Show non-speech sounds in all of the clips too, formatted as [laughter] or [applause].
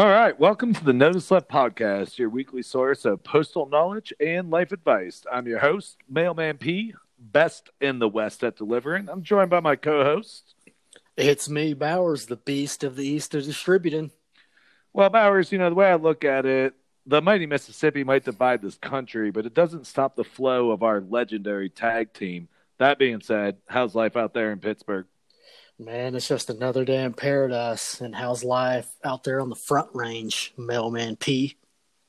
All right, welcome to the Notice Left podcast, your weekly source of postal knowledge and life advice. I'm your host, Mailman P, best in the West at delivering. I'm joined by my co-host. It's me, Bowers, the beast of the East of distributing. Well, Bowers, you know the way I look at it, the mighty Mississippi might divide this country, but it doesn't stop the flow of our legendary tag team. That being said, how's life out there in Pittsburgh? Man, it's just another day in paradise. And how's life out there on the front range, Mailman P?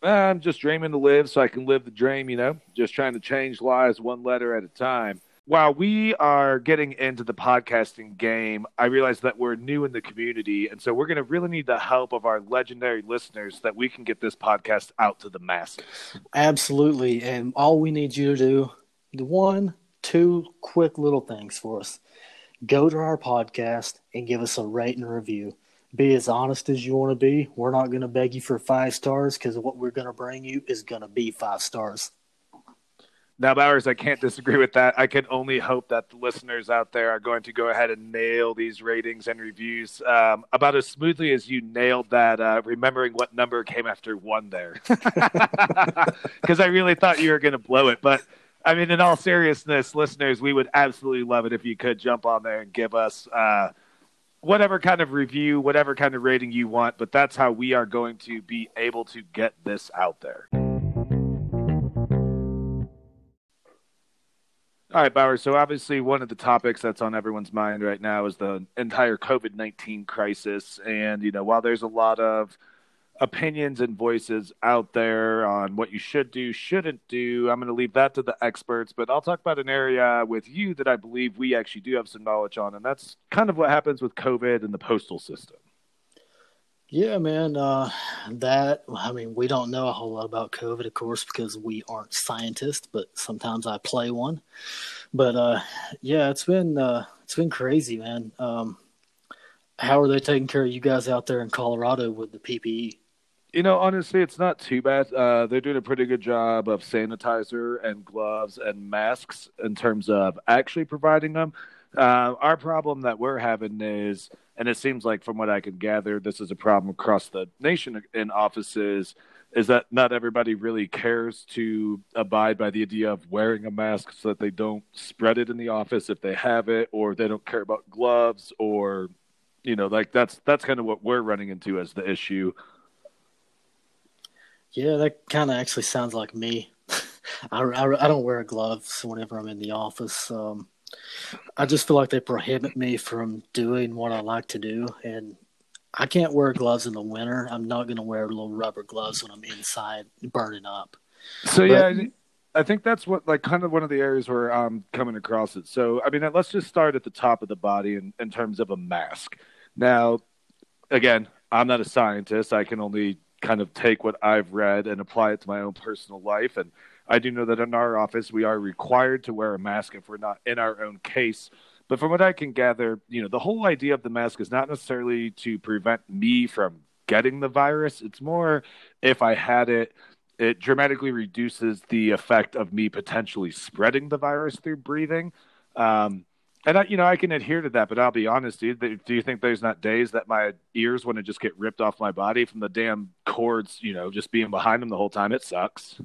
I'm just dreaming to live so I can live the dream, you know, just trying to change lives one letter at a time. While we are getting into the podcasting game, I realize that we're new in the community. And so we're going to really need the help of our legendary listeners that we can get this podcast out to the masses. Absolutely. And all we need you to do, the one, two quick little things for us go to our podcast and give us a rate and review. Be as honest as you want to be. We're not going to beg you for five stars because what we're going to bring you is going to be five stars. Now, Bowers, I can't disagree with that. I can only hope that the listeners out there are going to go ahead and nail these ratings and reviews um, about as smoothly as you nailed that, uh, remembering what number came after one there. [laughs] Because I really thought you were going to blow it. But I mean, in all seriousness, listeners, we would absolutely love it if you could jump on there and give us uh, whatever kind of review, whatever kind of rating you want. But that's how we are going to be able to get this out there. All right, Bauer. So obviously, one of the topics that's on everyone's mind right now is the entire COVID nineteen crisis. And you know, while there's a lot of opinions and voices out there on what you should do, shouldn't do. I'm going to leave that to the experts, but I'll talk about an area with you that I believe we actually do have some knowledge on, and that's kind of what happens with COVID and the postal system. Yeah, man. Uh, that I mean, we don't know a whole lot about COVID, of course, because we aren't scientists. But sometimes I play one. But uh, yeah, it's been uh, it's been crazy, man. Um, how are they taking care of you guys out there in Colorado with the PPE? You know, honestly, it's not too bad. Uh, they're doing a pretty good job of sanitizer and gloves and masks in terms of actually providing them. Uh, our problem that we're having is, and it seems like from what I can gather, this is a problem across the nation in offices, is that not everybody really cares to abide by the idea of wearing a mask so that they don't spread it in the office if they have it, or they don't care about gloves, or you know, like that's that's kind of what we're running into as the issue. Yeah, that kind of actually sounds like me. [laughs] I, I, I, don't wear gloves whenever I'm in the office. Um, I just feel like they prohibit me from doing what I like to do, and I can't wear gloves in the winter. I'm not going to wear little rubber gloves when I'm inside burning up. So but, yeah, I think that's what like kind of one of the areas where I'm coming across it. So I mean, let's just start at the top of the body in, in terms of a mask. Now, again, I'm not a scientist. I can only kind of take what I've read and apply it to my own personal life. And I do know that in our office, we are required to wear a mask if we're not in our own case. But from what I can gather, you know, the whole idea of the mask is not necessarily to prevent me from getting the virus. It's more if I had it, it dramatically reduces the effect of me potentially spreading the virus through breathing. Um, and I, you know, I can adhere to that, but I'll be honest, dude. Do you think there's not days that my ears want to just get ripped off my body from the damn cords, you know, just being behind them the whole time? It sucks.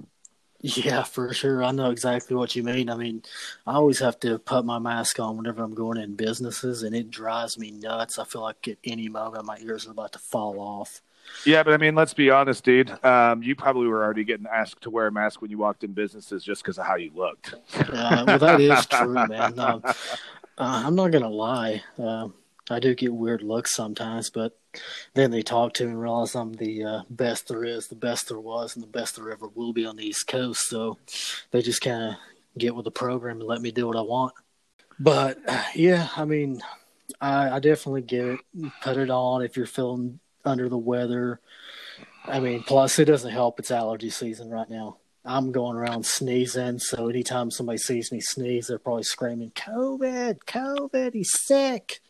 Yeah, for sure. I know exactly what you mean. I mean, I always have to put my mask on whenever I'm going in businesses, and it drives me nuts. I feel like at any moment my ears are about to fall off. Yeah, but I mean, let's be honest, dude. Um, you probably were already getting asked to wear a mask when you walked in businesses just because of how you looked. Uh, well, that is true, man. [laughs] Um, uh, I'm not gonna lie. Uh, I do get weird looks sometimes, but then they talk to me and realize I'm the uh, best there is, the best there was, and the best there ever will be on the East Coast. So they just kind of get with the program and let me do what I want. But yeah, I mean, I, I definitely get it. Put it on if you're feeling under the weather. I mean, plus it doesn't help. It's allergy season right now. I'm going around sneezing, so anytime somebody sees me sneeze, they're probably screaming, "COVID, COVID, he's sick."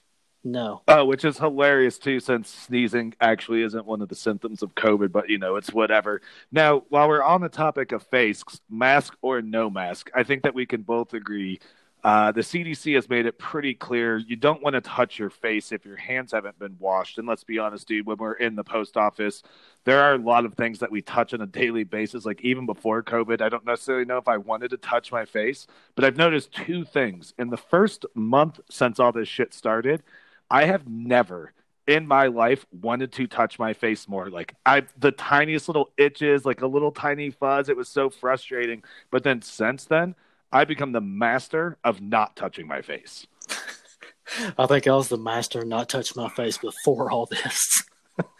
No. Oh, which is hilarious too, since sneezing actually isn't one of the symptoms of COVID, but you know, it's whatever. Now, while we're on the topic of face, mask or no mask, I think that we can both agree Uh, the CDC has made it pretty clear you don't want to touch your face if your hands haven't been washed. And let's be honest, dude, when we're in the post office, there are a lot of things that we touch on a daily basis. Like even before COVID, I don't necessarily know if I wanted to touch my face, but I've noticed two things. In the first month since all this shit started, I have never in my life wanted to touch my face more. Like I the tiniest little itches, like a little tiny fuzz. It was so frustrating. But then since then, I become the master of not touching my face. [laughs] I think I was the master of not touching my face before all this.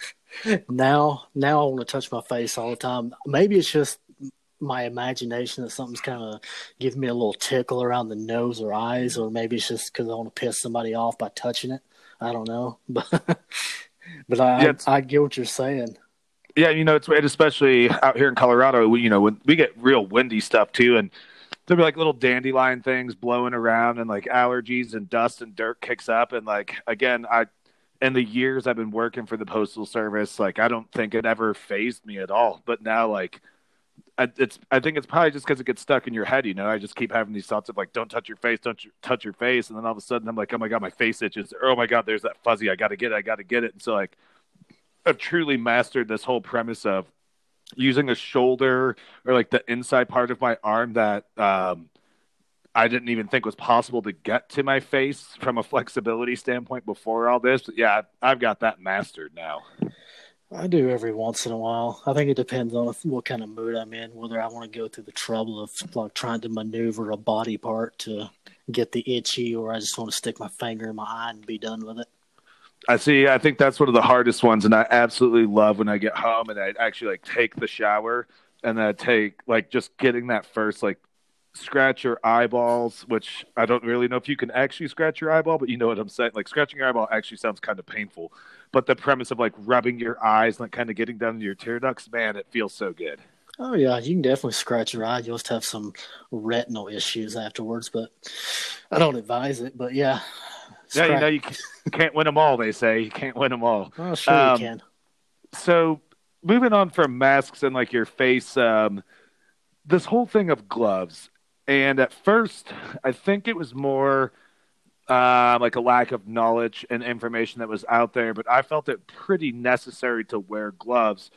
[laughs] now now I want to touch my face all the time. Maybe it's just my imagination that something's kind of giving me a little tickle around the nose or eyes, or maybe it's just because I want to piss somebody off by touching it. I don't know, [laughs] but but I yeah, I, I get what you're saying. Yeah, you know it's especially out here in Colorado. We, you know, when we get real windy stuff too, and there'll be like little dandelion things blowing around, and like allergies and dust and dirt kicks up, and like again, I in the years I've been working for the postal service, like I don't think it ever phased me at all. But now, like it's I think it's probably just because it gets stuck in your head. You know, I just keep having these thoughts of like, don't touch your face, don't touch your face, and then all of a sudden I'm like, oh my god, my face itches. Or, oh my god, there's that fuzzy. I got to get it. I got to get it. And so like, I've truly mastered this whole premise of using a shoulder or like the inside part of my arm that um, I didn't even think was possible to get to my face from a flexibility standpoint before all this. But yeah, I've got that mastered now. I do every once in a while. I think it depends on what kind of mood I'm in, whether I want to go through the trouble of like trying to maneuver a body part to get the itchy, or I just want to stick my finger in my eye and be done with it. I see. I think that's one of the hardest ones, and I absolutely love when I get home and I actually like take the shower and then I take like just getting that first like scratch your eyeballs, which I don't really know if you can actually scratch your eyeball, but you know what I'm saying. Like scratching your eyeball actually sounds kind of painful, but the premise of like rubbing your eyes, and like kind of getting down to your tear ducts, man, it feels so good. Oh yeah, you can definitely scratch your eye. You'll just have some retinal issues afterwards, but I don't advise it. But yeah. Yeah, you know you can't win them all. They say you can't win them all. Oh, sure um, you can. So moving on from masks and like your face, um, this whole thing of gloves and at first, I think it was more uh, like a lack of knowledge and information that was out there, but I felt it pretty necessary to wear gloves.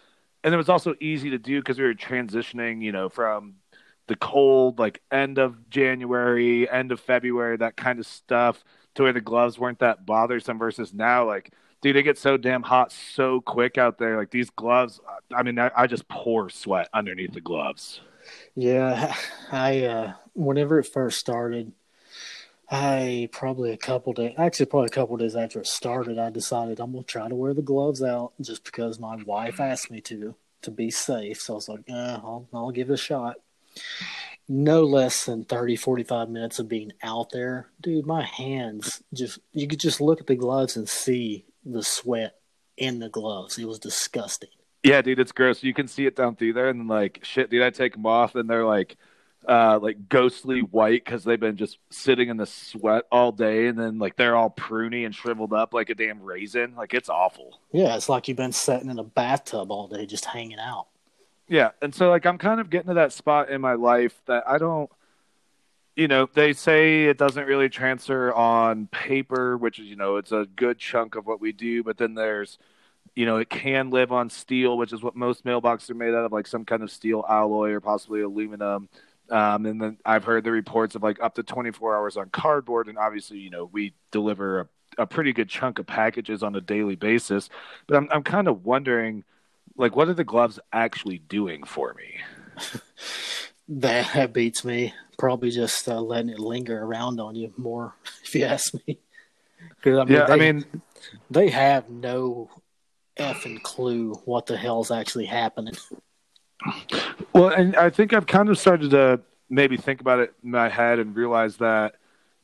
And it was also easy to do because we were transitioning, you know, from the cold, like end of January, end of February, that kind of stuff, to where the gloves weren't that bothersome versus now, like, dude, it gets so damn hot so quick out there. Like these gloves, I mean, I, I just pour sweat underneath the gloves. Yeah, I uh, whenever it first started, I probably a couple days, actually probably a couple days after it started, I decided I'm gonna try to wear the gloves out just because my wife asked me to to be safe. So I was like, eh, I'll I'll give it a shot. No less than 30, 45 minutes of being out there, dude. My hands just you could just look at the gloves and see the sweat in the gloves. It was disgusting. Yeah, dude, it's gross. You can see it down through there, and like shit, dude, I take them off, and they're like, uh, like ghostly white because they've been just sitting in the sweat all day, and then like they're all pruny and shriveled up like a damn raisin. Like it's awful. Yeah, it's like you've been sitting in a bathtub all day, just hanging out. Yeah, and so like I'm kind of getting to that spot in my life that I don't. You know, they say it doesn't really transfer on paper, which is, you know, it's a good chunk of what we do, but then there's you know, it can live on steel, which is what most mailboxes are made out of, like some kind of steel alloy or possibly aluminum. Um, and then I've heard the reports of like up to 24 hours on cardboard. And obviously, you know, we deliver a, a pretty good chunk of packages on a daily basis. But I'm, I'm kind of wondering, like, what are the gloves actually doing for me? that, [laughs] that beats me. Probably just uh, letting it linger around on you more, [laughs] if you ask me. Because I mean, yeah, they, I mean, they have no effing clue what the hell's actually happening. Well, and I think I've kind of started to maybe think about it in my head and realize that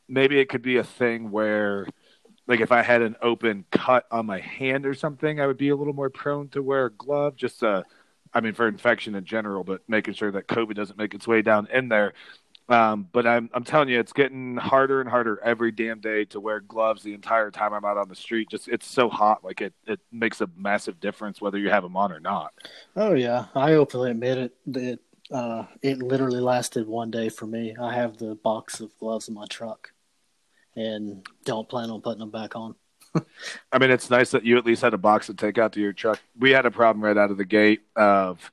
maybe it could be a thing where like if I had an open cut on my hand or something, I would be a little more prone to wear a glove. Just, uh, I mean, for infection in general, but making sure that COVID doesn't make its way down in there. Um, but I'm I'm telling you, it's getting harder and harder every damn day to wear gloves the entire time I'm out on the street. Just it's so hot, like it it makes a massive difference whether you have them on or not. Oh yeah, I openly admit it. It uh, it literally lasted one day for me. I have the box of gloves in my truck, and don't plan on putting them back on. [laughs] I mean, it's nice that you at least had a box to take out to your truck. We had a problem right out of the gate of,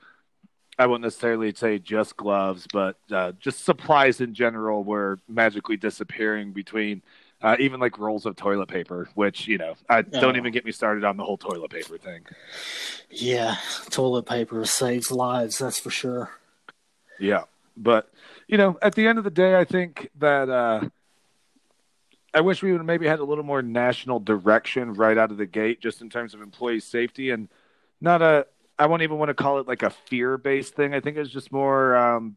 I won't necessarily say just gloves, but uh, just supplies in general were magically disappearing between uh, even like rolls of toilet paper, which, you know, I, don't even get me started on the whole toilet paper thing. Yeah, toilet paper saves lives, that's for sure. Yeah. But, you know, at the end of the day, I think that, uh, I wish we would maybe had a little more national direction right out of the gate, just in terms of employee safety, and not a. I won't even want to call it like a fear-based thing. I think it was just more. Um,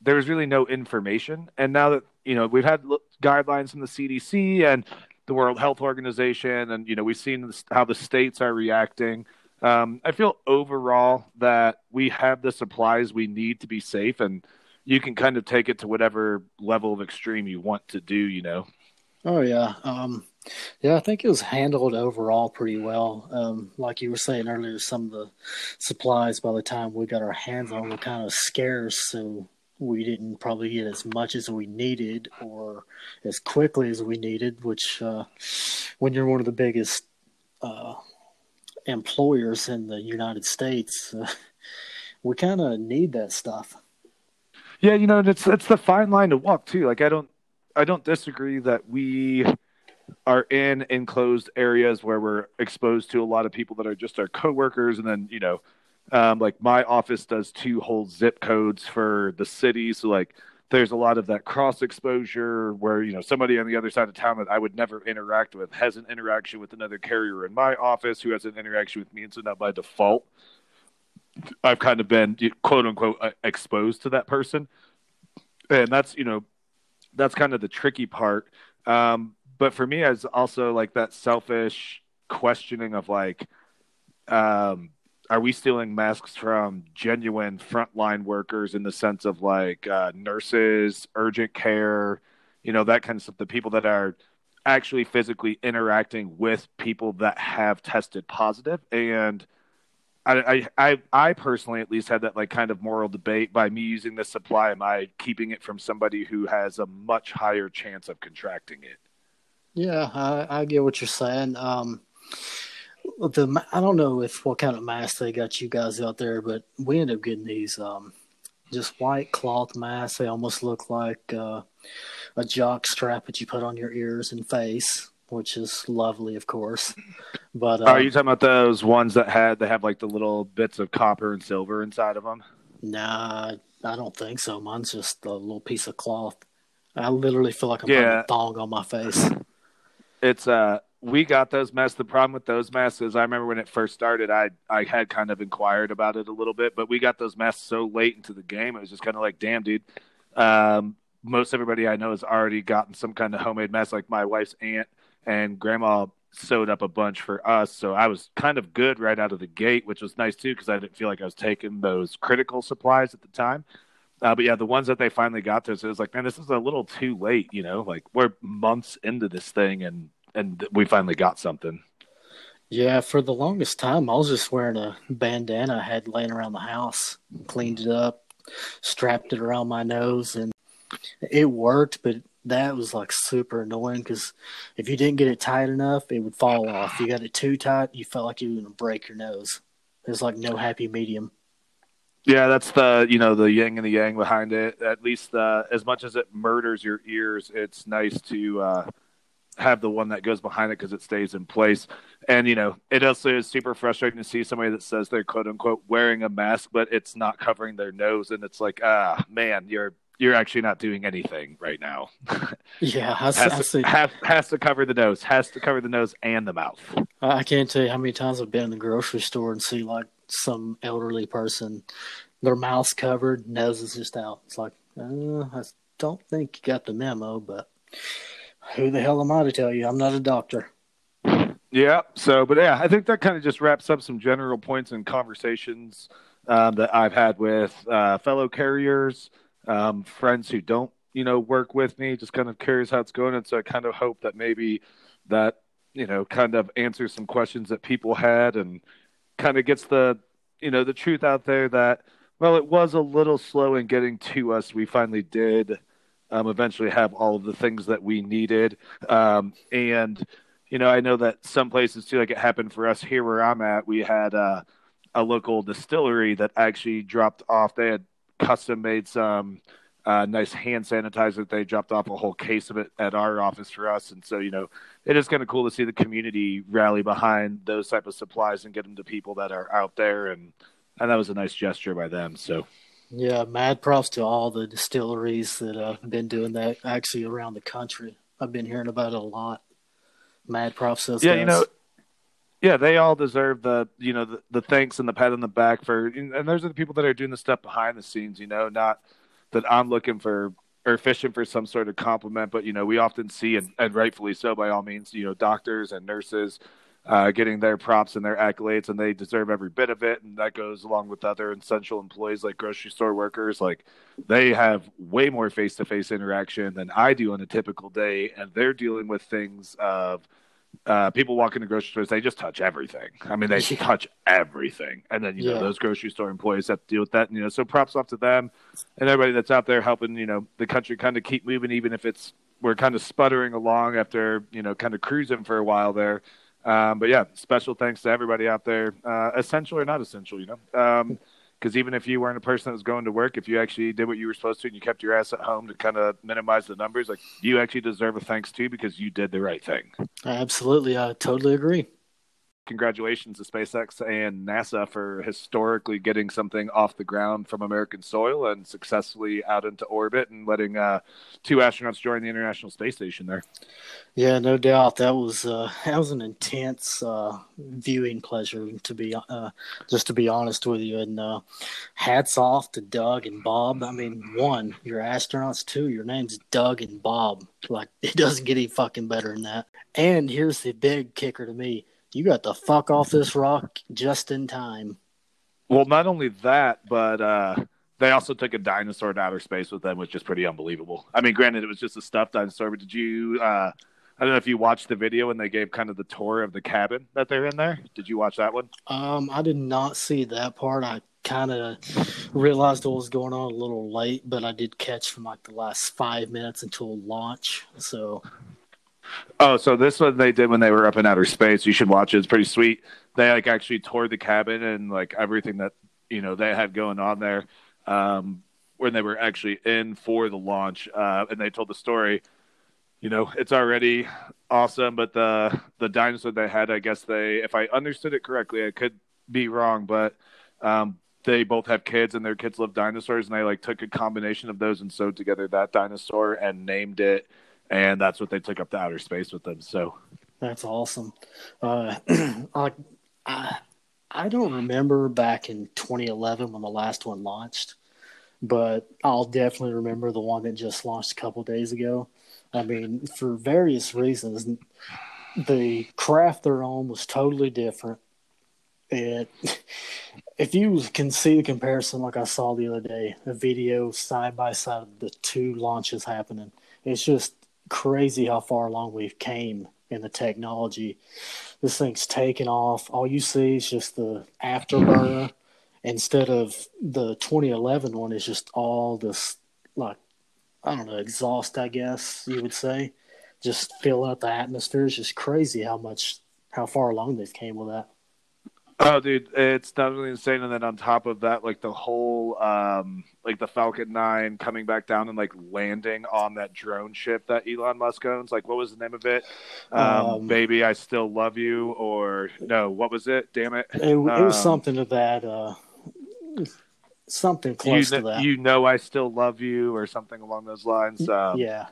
there was really no information, and now that you know we've had guidelines from the CDC and the World Health Organization, and you know we've seen how the states are reacting. Um, I feel overall that we have the supplies we need to be safe, and you can kind of take it to whatever level of extreme you want to do. You know. Oh yeah, um, yeah. I think it was handled overall pretty well. Um, like you were saying earlier, some of the supplies by the time we got our hands on were kind of scarce, so we didn't probably get as much as we needed or as quickly as we needed. Which, uh, when you're one of the biggest uh, employers in the United States, uh, we kind of need that stuff. Yeah, you know, it's it's the fine line to walk too. Like I don't I don't disagree that we are in enclosed areas where we're exposed to a lot of people that are just our coworkers, and then you know, um, like my office does two whole zip codes for the city, so like there's a lot of that cross exposure where you know somebody on the other side of town that I would never interact with has an interaction with another carrier in my office who has an interaction with me, and so now by default, I've kind of been quote unquote uh, exposed to that person, and that's you know that's kind of the tricky part. Um, but for me, as also like that selfish questioning of like, um, are we stealing masks from genuine frontline workers in the sense of like uh, nurses, urgent care, you know, that kind of stuff? The people that are actually physically interacting with people that have tested positive and I, I, I personally at least had that like kind of moral debate by me using this supply. Am I keeping it from somebody who has a much higher chance of contracting it? Yeah, I, I get what you're saying. Um, the I don't know if what kind of mask they got you guys out there, but we end up getting these um, just white cloth masks. They almost look like uh, a jock strap that you put on your ears and face which is lovely, of course. [laughs] But uh, are you talking about those ones that had they have like the little bits of copper and silver inside of them? Nah, I don't think so. Mine's just a little piece of cloth. I literally feel like I'm yeah. putting a thong on my face. [laughs] It's uh we got those masks. The problem with those masks is I remember when it first started, I I had kind of inquired about it a little bit, but we got those masks so late into the game, it was just kind of like, damn, dude. Um, most everybody I know has already gotten some kind of homemade mask. Like my wife's aunt and grandma sewed up a bunch for us. So I was kind of good right out of the gate, which was nice too because I didn't feel like I was taking those critical supplies at the time. Uh, but yeah, the ones that they finally got to us, it was like, man, this is a little too late. You know, like we're months into this thing, and and we finally got something. Yeah, for the longest time, I was just wearing a bandana I had laying around the house, cleaned it up, strapped it around my nose, and it worked. But that was like super annoying because if you didn't get it tight enough, it would fall off. You got it too tight, you felt like you were to break your nose. There's like no happy medium. Yeah, that's the you know the yin and the yang behind it. At least uh, as much as it murders your ears, it's nice to uh, have the one that goes behind it because it stays in place. And you know, it also is super frustrating to see somebody that says they're quote unquote wearing a mask, but it's not covering their nose, and it's like, ah, man, you're you're actually not doing anything right now. [laughs] yeah, has, has, to, has, has, to cover the nose, has to cover the nose and the mouth. I can't tell you how many times I've been in the grocery store and see like some elderly person, their mouth's covered, nose is just out. It's like, uh, I don't think you got the memo, but who the hell am I to tell you? I'm not a doctor. Yeah. So, but yeah, I think that kind of just wraps up some general points and conversations um, that I've had with uh, fellow carriers um, friends who don't, you know, work with me, just kind of curious how it's going. And so I kind of hope that maybe that, you know, kind of answers some questions that people had and kind of gets the, you know, the truth out there that well, it was a little slow in getting to us. We finally did um, eventually have all of the things that we needed. Um, and, you know, I know that some places too, like it happened for us here where I'm at, we had uh, a local distillery that actually dropped off. They had custom made some uh, nice hand sanitizer. They dropped off a whole case of it at our office for us. And so, you know, it is kind of cool to see the community rally behind those type of supplies and get them to people that are out there. And, and that was a nice gesture by them. So, yeah, mad props to all the distilleries that have been doing that actually around the country. I've been hearing about it a lot. Mad props to those yeah, guys. you know, yeah, they all deserve the you know the, the thanks and the pat on the back for, and those are the people that are doing the stuff behind the scenes. You know, not that I'm looking for or fishing for some sort of compliment, but you know, we often see and, and rightfully so by all means, you know, doctors and nurses uh, getting their props and their accolades, and they deserve every bit of it. And that goes along with other essential employees like grocery store workers. Like they have way more face to face interaction than I do on a typical day, and they're dealing with things of uh, people walk into grocery stores, they just touch everything. I mean, they [laughs] Yeah. touch everything. And then, you know, those grocery store employees have to deal with that. And, you know, so props off to them and everybody that's out there helping, you know, the country kind of keep moving, even if it's, we're kind of sputtering along after, you know, kind of cruising for a while there. Um, but yeah, special thanks to everybody out there, uh, essential or not essential, you know. Um, because even if you weren't a person that was going to work, if you actually did what you were supposed to and you kept your ass at home to kind of minimize the numbers, like you actually deserve a thanks too because you did the right thing. Absolutely, I totally agree. Congratulations to SpaceX and NASA for historically getting something off the ground from American soil and successfully out into orbit and letting uh, two astronauts join the International Space Station there. Yeah, no doubt. That was uh, [laughs] that was an intense uh, viewing pleasure to be uh, just to be honest with you. And uh, hats off to Doug and Bob. I mean, one, you're astronauts. Two, your name's Doug and Bob. Like [laughs] it doesn't get any fucking better than that. And here's the big kicker to me: you got the fuck off this rock just in time. Well, not only that, but uh, they also took a dinosaur to outer space with them, which is pretty unbelievable. I mean, granted, it was just a stuffed dinosaur, but did you? Uh, I don't know if you watched the video when they gave kind of the tour of the cabin that they're in there. Did you watch that one? Um, I did not see that part. I kind of realized what was going on a little late, but I did catch from like the last five minutes until launch. So Oh, so this one they did when they were up in outer space. You should watch it. It's pretty sweet. They like actually toured the cabin and like everything that you know they had going on there um, when they were actually in for the launch, uh, and they told the story. You know, it's already awesome, but the the dinosaur they had, I guess they, if I understood it correctly, I could be wrong, but um, they both have kids and their kids love dinosaurs, and they like took a combination of those and sewed together that dinosaur and named it and that's what they took up to outer space with them. So that's awesome. Uh, [clears throat] I, I don't remember back in 2011 when the last one launched, but I'll definitely remember the one that just launched a couple days ago. I mean, for various reasons, the craft they're on was totally different. It, [laughs] if you can see the comparison, like I saw the other day, a video side by side of the two launches happening, it's just crazy how far along we've came in the technology. This thing's taken off. All you see is just the afterburner instead of the 2011 one is just all this like I don't know exhaust I guess you would say just filling up the atmosphere. It's just crazy how much how far along they've came with that. Oh, dude, it's definitely insane. And then on top of that, like the whole, um, like the Falcon Nine coming back down and like landing on that drone ship that Elon Musk owns. Like, what was the name of it? Um, Um, Baby, I still love you, or no, what was it? Damn it! It, it was Um, something to that. Uh, something You, close to that. you know, I still love you, or something along those lines. Um, yeah,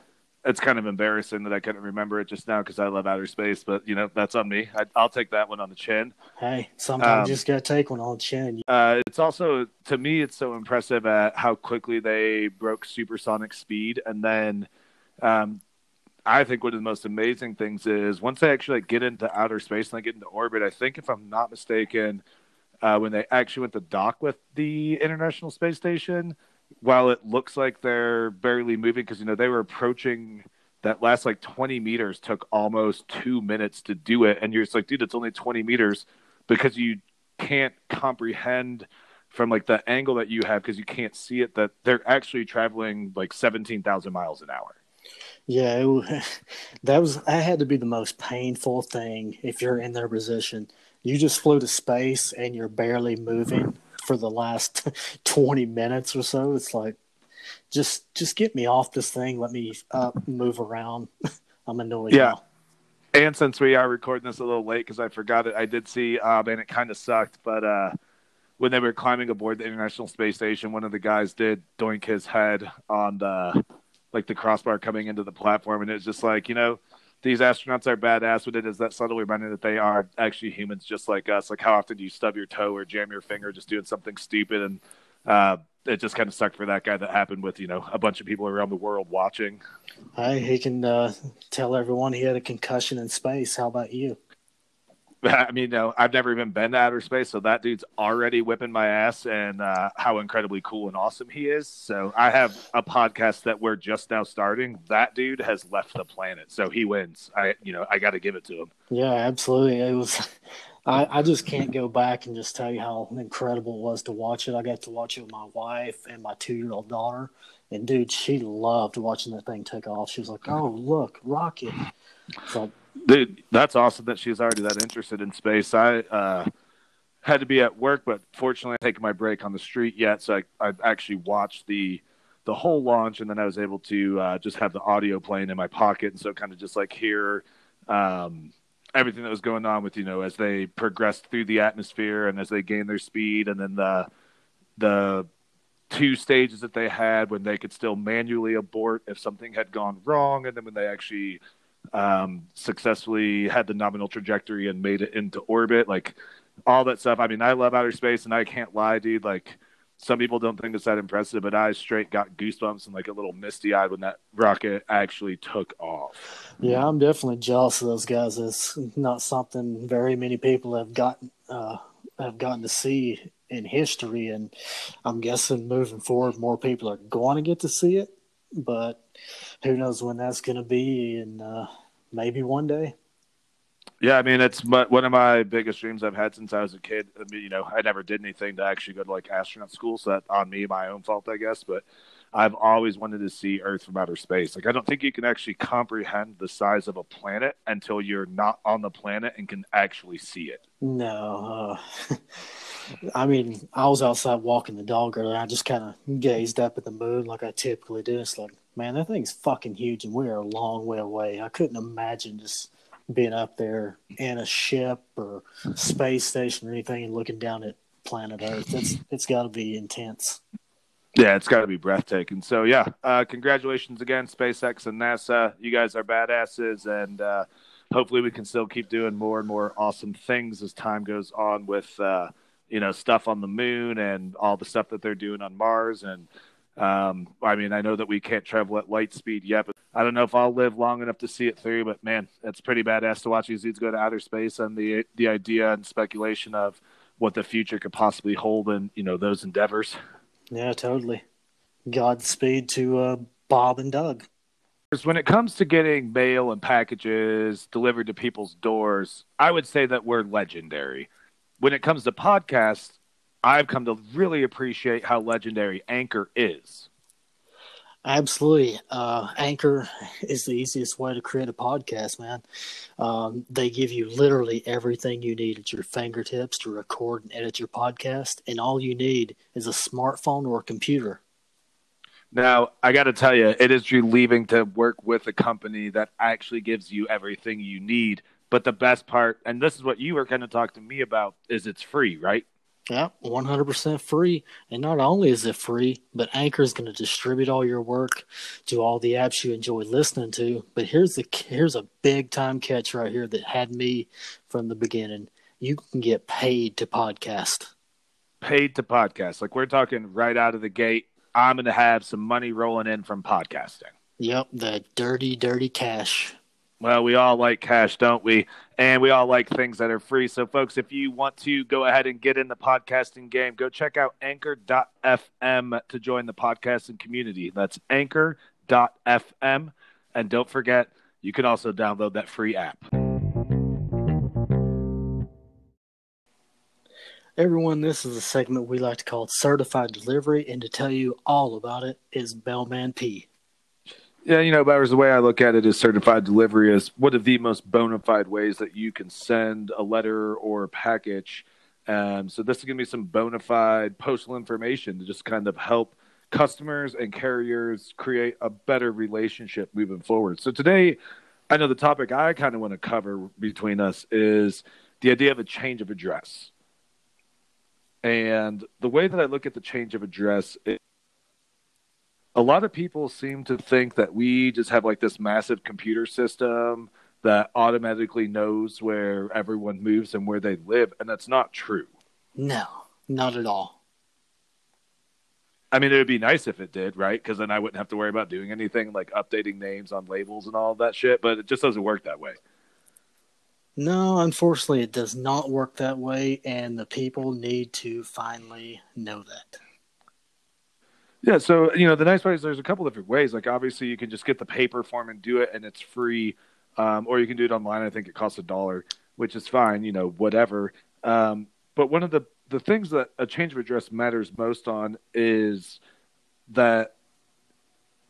it's kind of embarrassing that I couldn't remember it just now because I love outer space. But you know, that's on me. I, I'll take that one on the chin. hey, sometimes Um, you just gotta take one on the chin. Uh, it's also to me, it's so impressive at how quickly they broke supersonic speed, and then um, I think one of the most amazing things is once they actually like, get into outer space and they get into orbit. I think, if I'm not mistaken, uh, when they actually went to dock with the International Space Station, while it looks like they're barely moving because you know they were approaching that last like 20 meters took almost two minutes to do it, and you're just like, dude, it's only 20 meters because you can't comprehend from like the angle that you have because you can't see it that they're actually traveling like 17,000 miles an hour. Yeah, it, [laughs] that was that had to be the most painful thing if you're in their position. You just flew to space and you're barely moving for the last [laughs] 20 minutes or so. It's like just just get me off this thing, let me up, move around. [laughs] I'm annoyed. Yeah. Now. And since we are recording this a little late because I forgot it, I did see, um, and it kind of sucked. But uh, when they were climbing aboard the International Space Station, one of the guys did doink his head on the like the crossbar coming into the platform, and it was just like you know these astronauts are badass, but it is that subtle reminder that they are actually humans just like us. Like how often do you stub your toe or jam your finger just doing something stupid and uh, it just kind of sucked for that guy that happened with you know a bunch of people around the world watching. Hey, he can uh, tell everyone he had a concussion in space. How about you? [laughs] I mean, no, I've never even been to outer space, so that dude's already whipping my ass, and uh, how incredibly cool and awesome he is. So I have a podcast that we're just now starting. That dude has left the planet, so he wins. I, you know, I got to give it to him. Yeah, absolutely. It was. I, I just can't go back and just tell you how incredible it was to watch it. I got to watch it with my wife and my two year old daughter, and dude, she loved watching that thing take off. She was like, "Oh, look, rocket!" So Dude, that's awesome that she's already that interested in space. I uh, had to be at work, but fortunately, I taken my break on the street yet, so I, I actually watched the the whole launch, and then I was able to uh, just have the audio playing in my pocket, and so kind of just like hear um, everything that was going on with you know as they progressed through the atmosphere and as they gained their speed, and then the the two stages that they had when they could still manually abort if something had gone wrong, and then when they actually um, successfully had the nominal trajectory and made it into orbit, like all that stuff. I mean, I love outer space, and I can't lie, dude. Like some people don't think it's that impressive, but I straight got goosebumps and like a little misty eyed when that rocket actually took off. Yeah, I'm definitely jealous of those guys. It's not something very many people have gotten uh, have gotten to see in history, and I'm guessing moving forward, more people are going to get to see it. But who knows when that's going to be, and uh, maybe one day. Yeah, I mean, it's my, one of my biggest dreams I've had since I was a kid. I mean, you know, I never did anything to actually go to like astronaut school, so that on me, my own fault, I guess. But I've always wanted to see Earth from outer space. Like, I don't think you can actually comprehend the size of a planet until you're not on the planet and can actually see it. No, uh, [laughs] I mean, I was outside walking the dog earlier. I just kind of gazed up at the moon like I typically do. It's like, man, that thing's fucking huge, and we are a long way away. I couldn't imagine just being up there in a ship or space station or anything and looking down at planet Earth. It's it's got to be intense. Yeah, it's got to be breathtaking. So yeah, uh, congratulations again, SpaceX and NASA. You guys are badasses, and uh, hopefully we can still keep doing more and more awesome things as time goes on with uh, you know stuff on the moon and all the stuff that they're doing on Mars. And um, I mean, I know that we can't travel at light speed yet, but I don't know if I'll live long enough to see it through. But man, it's pretty badass to watch these dudes go to outer space and the the idea and speculation of what the future could possibly hold in you know those endeavors. Yeah, totally. Godspeed to uh, Bob and Doug. When it comes to getting mail and packages delivered to people's doors, I would say that we're legendary. When it comes to podcasts, I've come to really appreciate how legendary Anchor is. Absolutely. Uh, Anchor is the easiest way to create a podcast, man. Um, they give you literally everything you need at your fingertips to record and edit your podcast, and all you need is a smartphone or a computer. Now, I got to tell you, it is relieving to work with a company that actually gives you everything you need. But the best part, and this is what you were kind of talking to me about, is it's free, right? Yeah, 100% free. And not only is it free, but Anchor is going to distribute all your work to all the apps you enjoy listening to. But here's the here's a big time catch right here that had me from the beginning. You can get paid to podcast. Paid to podcast. Like we're talking right out of the gate. I'm going to have some money rolling in from podcasting. Yep, the dirty, dirty cash. Well, we all like cash, don't we? And we all like things that are free. So, folks, if you want to go ahead and get in the podcasting game, go check out anchor.fm to join the podcasting community. That's anchor.fm. And don't forget, you can also download that free app. Everyone, this is a segment we like to call Certified Delivery, and to tell you all about it is Mailman P. Yeah, you know, Bowers, the way I look at it is certified delivery is one of the most bona fide ways that you can send a letter or a package. Um, so this is going to be some bona fide postal information to just kind of help customers and carriers create a better relationship moving forward. So today, I know the topic I kind of want to cover between us is the idea of a change of address. And the way that I look at the change of address a lot of people seem to think that we just have like this massive computer system that automatically knows where everyone moves and where they live, and that's not true. No, not at all. I mean, it would be nice if it did, right? Because then I wouldn't have to worry about doing anything like updating names on labels and all that shit. But it just doesn't work that way. No, unfortunately, it does not work that way, and the people need to finally know that. Yeah, so you know the nice part is there's a couple different ways. Like obviously you can just get the paper form and do it, and it's free, um, or you can do it online. I think it costs a dollar, which is fine. You know, whatever. Um, but one of the the things that a change of address matters most on is that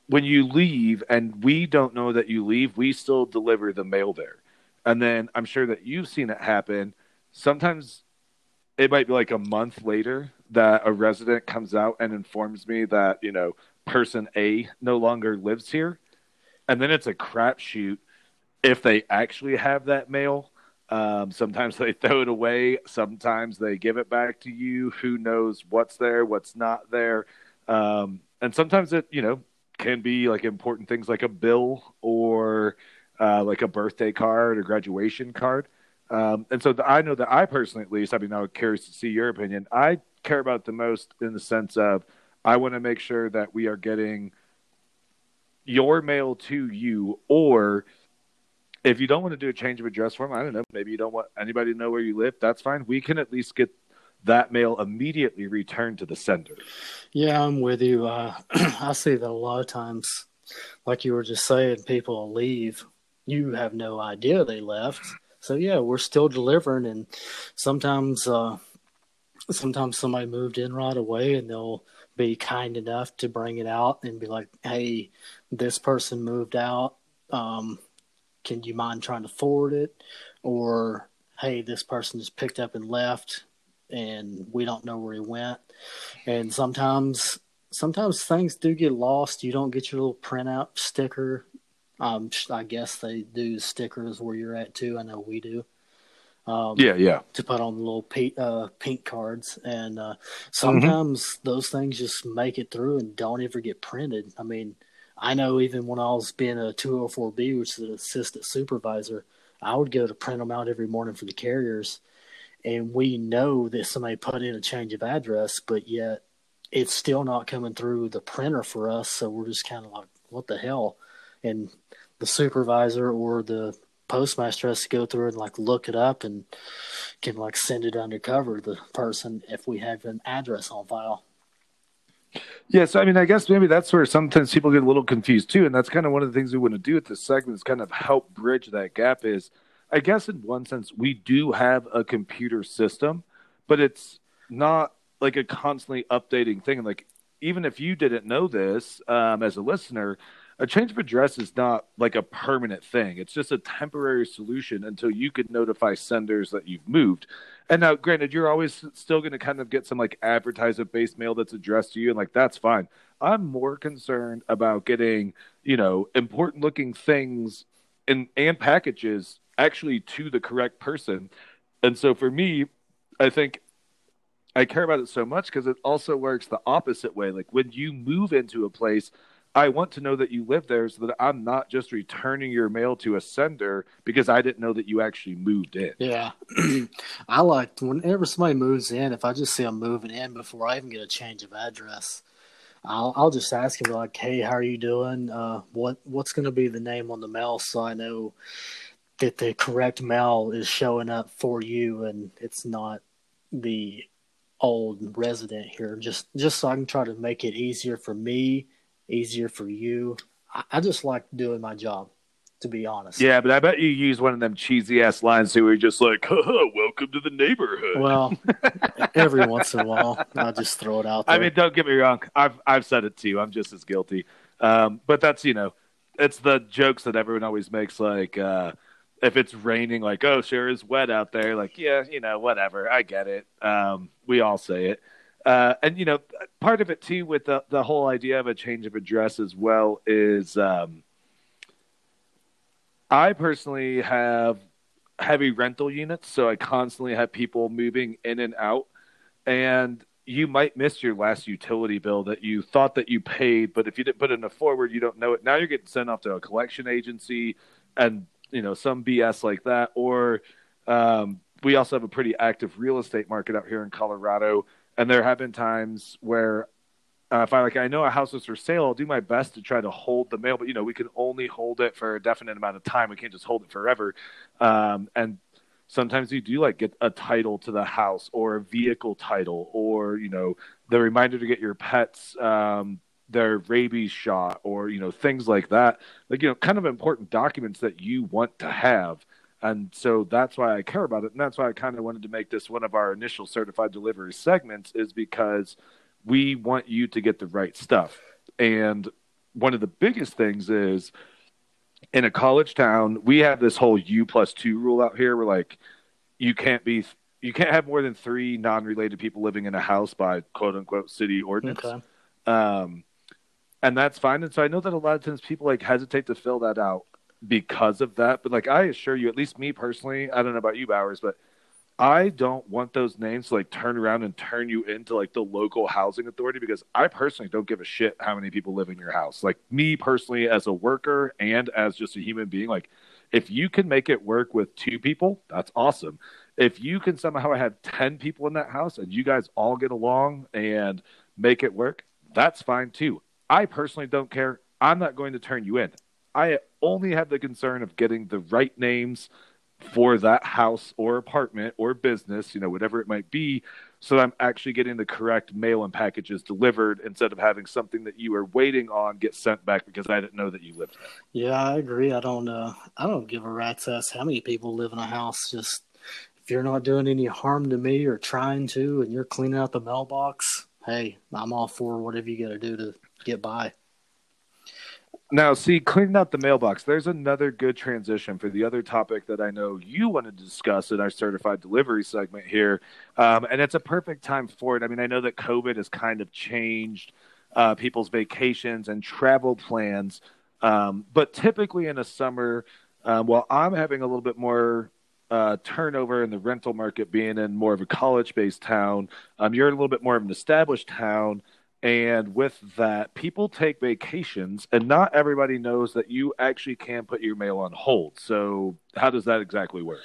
when you leave and we don't know that you leave, we still deliver the mail there. And then I'm sure that you've seen it happen. Sometimes it might be like a month later that a resident comes out and informs me that you know person A no longer lives here, and then it's a crapshoot if they actually have that mail. Um, sometimes [laughs] they throw it away. Sometimes they give it back to you. Who knows what's there, what's not there, um, and sometimes it you know can be like important things like a bill or uh, like a birthday card or graduation card. Um, and so the, I know that I personally, at least, I mean, I'm curious to see your opinion. I care about the most in the sense of I want to make sure that we are getting your mail to you, or if you don't want to do a change of address form, I don't know, maybe you don't want anybody to know where you live. That's fine. We can at least get that mail immediately returned to the sender. Yeah, I'm with you. Uh, [clears throat] I see that a lot of times, like you were just saying, people leave. You have no idea they left so yeah, we're still delivering, and sometimes uh, sometimes somebody moved in right away, and they'll be kind enough to bring it out and be like, "Hey, this person moved out. Um, can you mind trying to forward it?" Or, "Hey, this person just picked up and left, and we don't know where he went." And sometimes sometimes things do get lost. You don't get your little printout sticker um, I guess they do stickers where you're at too. I know we do. Um, yeah, yeah. To put on the little pink, uh, pink cards, and uh, sometimes mm-hmm. those things just make it through and don't ever get printed. I mean, I know even when I was being a 204B, which is an assistant supervisor, I would go to print them out every morning for the carriers, and we know that somebody put in a change of address, but yet it's still not coming through the printer for us. So we're just kind of like, what the hell? And the supervisor or the postmaster has to go through and like look it up and can like send it undercover the person if we have an address on file. Yeah, so I mean, I guess maybe that's where sometimes people get a little confused too, and that's kind of one of the things we want to do with this segment is kind of help bridge that gap. Is I guess in one sense we do have a computer system, but it's not like a constantly updating thing. Like even if you didn't know this um, as a listener, a change of address is not like a permanent thing. It's just a temporary solution until you could notify senders that you've moved. And now, granted, you're always still going to kind of get some like advertiser based mail that's addressed to you, and like that's fine. I'm more concerned about getting, you know, important looking things and and packages actually to the correct person. And so for me, I think I care about it so much because it also works the opposite way. Like when you move into a place I want to know that you live there so that I'm not just returning your mail to a sender because I didn't know that you actually moved in. Yeah. [clears throat] I like whenever somebody moves in, if I just see them moving in before I even get a change of address, I'll I'll just ask him like, "Hey, how are you doing? Uh, what what's going to be the name on the mail so I know that the correct mail is showing up for you and it's not the old resident here just just so I can try to make it easier for me easier for you. I, I just like doing my job. to be honest. Yeah, but I bet you use one of them cheesy ass lines too, where you're just like, "Welcome to the neighborhood." Well, [laughs] every once in a while, I just throw it out there. I mean, don't get me wrong. I've I've said it to you. I'm just as guilty. Um, but that's you know, it's the jokes that everyone always makes. Like, uh, if it's raining, like, "Oh, sure, it's wet out there." Like, yeah, you know, whatever. I get it. Um, we all say it. Uh, and you know, part of it too with the the whole idea of a change of address as well is um, I personally have heavy rental units, so I constantly have people moving in and out, and you might miss your last utility bill that you thought that you paid, but if you didn't put it in a forward, you don't know it. Now you're getting sent off to a collection agency and you know some BS like that, or um, we also have a pretty active real estate market out here in Colorado and there have been times where uh, if I like, I know a house is for sale, I'll do my best to try to hold the mail, but you know, we can only hold it for a definite amount of time. We can't just hold it forever. Um, and sometimes you do like get a title to the house or a vehicle title, or you know, the reminder to get your pets um, their rabies shot, or you know, things like that. Like you know, kind of important documents that you want to have. And so that's why I care about it. And that's why I kind of wanted to make this one of our initial certified delivery segments, is because we want you to get the right stuff. And one of the biggest things is in a college town, we have this whole U plus two rule out here We're like you can't be you can't have more than three non related people living in a house by quote unquote city ordinance. Okay. Um and that's fine. And so I know that a lot of times people like hesitate to fill that out because of that. But like I assure you, at least me personally, I don't know about you, Bowers, but I don't want those names to like turn around and turn you into like the local housing authority because I personally don't give a shit how many people live in your house. Like me personally, as a worker and as just a human being, like if you can make it work with two people, that's awesome. If you can somehow have 10 people in that house and you guys all get along and make it work, that's fine too. I personally don't care. I'm not going to turn you in. I only have the concern of getting the right names for that house or apartment or business, you know, whatever it might be, so I'm actually getting the correct mail and packages delivered instead of having something that you were waiting on get sent back because I didn't know that you lived there. Yeah, I agree. I don't uh I don't give a rat's ass how many people live in a house. Just if you're not doing any harm to me or trying to and you're cleaning out the mailbox, hey, I'm all for whatever you gotta do to get by. Now, see, cleaning out the mailbox, there's another good transition for the other topic that I know you want to discuss in our certified delivery segment here. Um, and it's a perfect time for it. I mean, I know that COVID has kind of changed uh, people's vacations and travel plans. Um, but typically in the summer, um, while I'm having a little bit more uh, turnover in the rental market being in more of a college based town, um, you're a little bit more of an established town. And with that, people take vacations, and not everybody knows that you actually can put your mail on hold. So, how does that exactly work?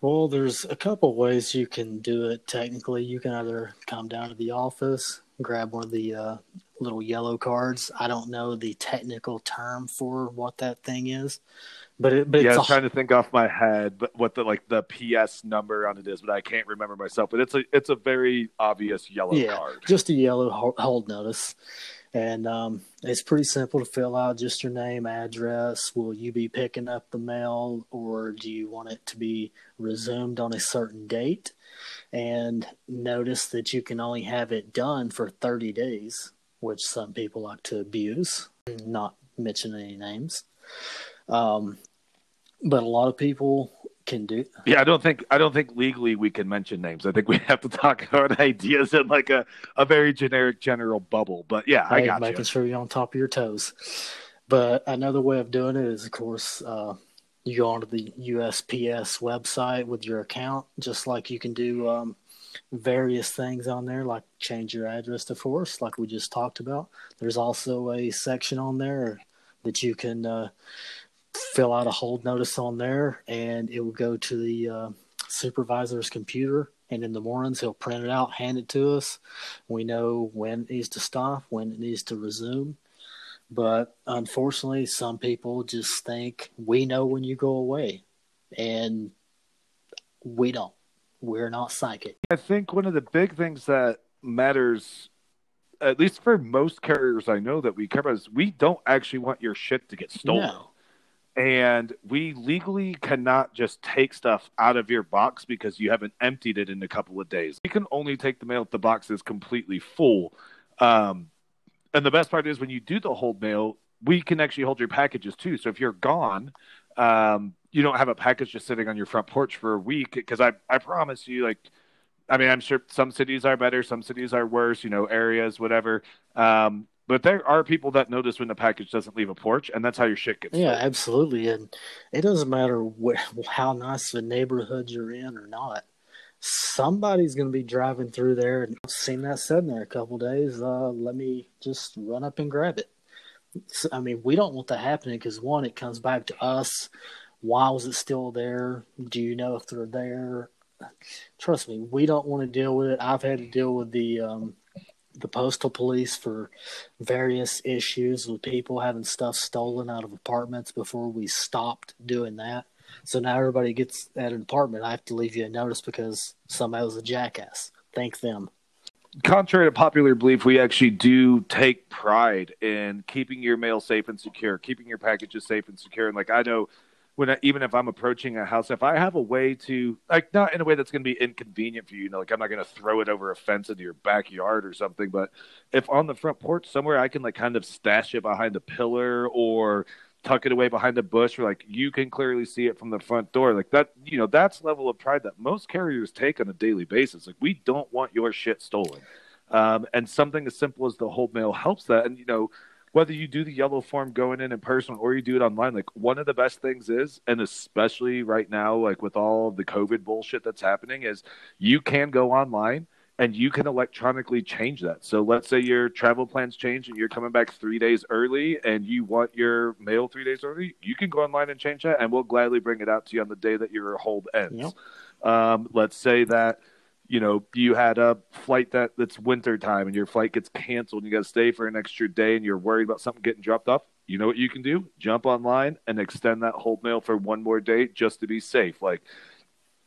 Well, there's a couple ways you can do it technically. You can either come down to the office, grab one of the uh, little yellow cards. I don't know the technical term for what that thing is, but it, but yeah, I'm a, trying to think off my head, but what the like the PS number on it is, but I can't remember myself. But it's a it's a very obvious yellow yeah, card, just a yellow hold notice, and um, it's pretty simple to fill out. Just your name, address. Will you be picking up the mail, or do you want it to be resumed on a certain date? And notice that you can only have it done for thirty days, which some people like to abuse. Not mention any names. Um, but a lot of people can do. Yeah, I don't think I don't think legally we can mention names. I think we [laughs] have to talk about [laughs] ideas in like a, a very generic general bubble. But yeah, I got making you. sure you're on top of your toes. But another way of doing it is, of course, uh, you go onto the USPS website with your account, just like you can do um, various things on there, like change your address to force, like we just talked about. There's also a section on there that you can. Uh, fill out a hold notice on there, and it will go to the uh, supervisor's computer. And in the mornings, he'll print it out, hand it to us. We know when it needs to stop, when it needs to resume. But unfortunately, some people just think we know when you go away, and we don't. We're not psychic. I think one of the big things that matters at least for most carriers I know that we cover is we don't actually want your shit to get stolen. No. And we legally cannot just take stuff out of your box because you haven't emptied it in a couple of days. We can only take the mail if the box is completely full. Um, and the best part is when you do the hold mail, we can actually hold your packages too. So if you're gone, um, you don't have a package just sitting on your front porch for a week. Because I, I promise you, like, I mean, I'm sure some cities are better, some cities are worse. You know, areas, whatever. Um, but there are people that notice when the package doesn't leave a porch, and that's how your shit gets. Yeah, absolutely. And it doesn't matter [laughs] how nice of a neighborhood you're in or not. Somebody's going to be driving through there and I've seen that sitting there a couple days. Uh, let me just run up and grab it. So, I mean, we don't want that happening because one, it comes back to us. Why was it still there? Do you know if they're there? Trust me, we don't want to deal with it. I've had to deal with the um, the postal police for various issues with people having stuff stolen out of apartments before we stopped doing that. So now everybody gets at an apartment. I have to leave you a notice because somebody was a jackass. Thank them. Contrary to popular belief, we actually do take pride in keeping your mail safe and secure, keeping your packages safe and secure. And like I know when I, even if I'm approaching a house, if I have a way to like not in a way that's going to be inconvenient for you, you know, like I'm not going to throw it over a fence into your backyard or something, but if on the front porch somewhere I can like kind of stash it behind a pillar or tuck it away behind a bush, or like you can clearly see it from the front door, like that, you know, that's level of pride that most carriers take on a daily basis. Like we don't want your shit stolen, um, and something as simple as the hold mail helps that, and you know whether you do the yellow form going in in person or you do it online like one of the best things is and especially right now like with all the covid bullshit that's happening is you can go online and you can electronically change that so let's say your travel plans change and you're coming back three days early and you want your mail three days early you can go online and change that and we'll gladly bring it out to you on the day that your hold ends yep. um, let's say that you know, you had a flight that that's winter time and your flight gets canceled and you got to stay for an extra day and you're worried about something getting dropped off, you know what you can do? Jump online and extend that hold mail for one more day just to be safe. Like,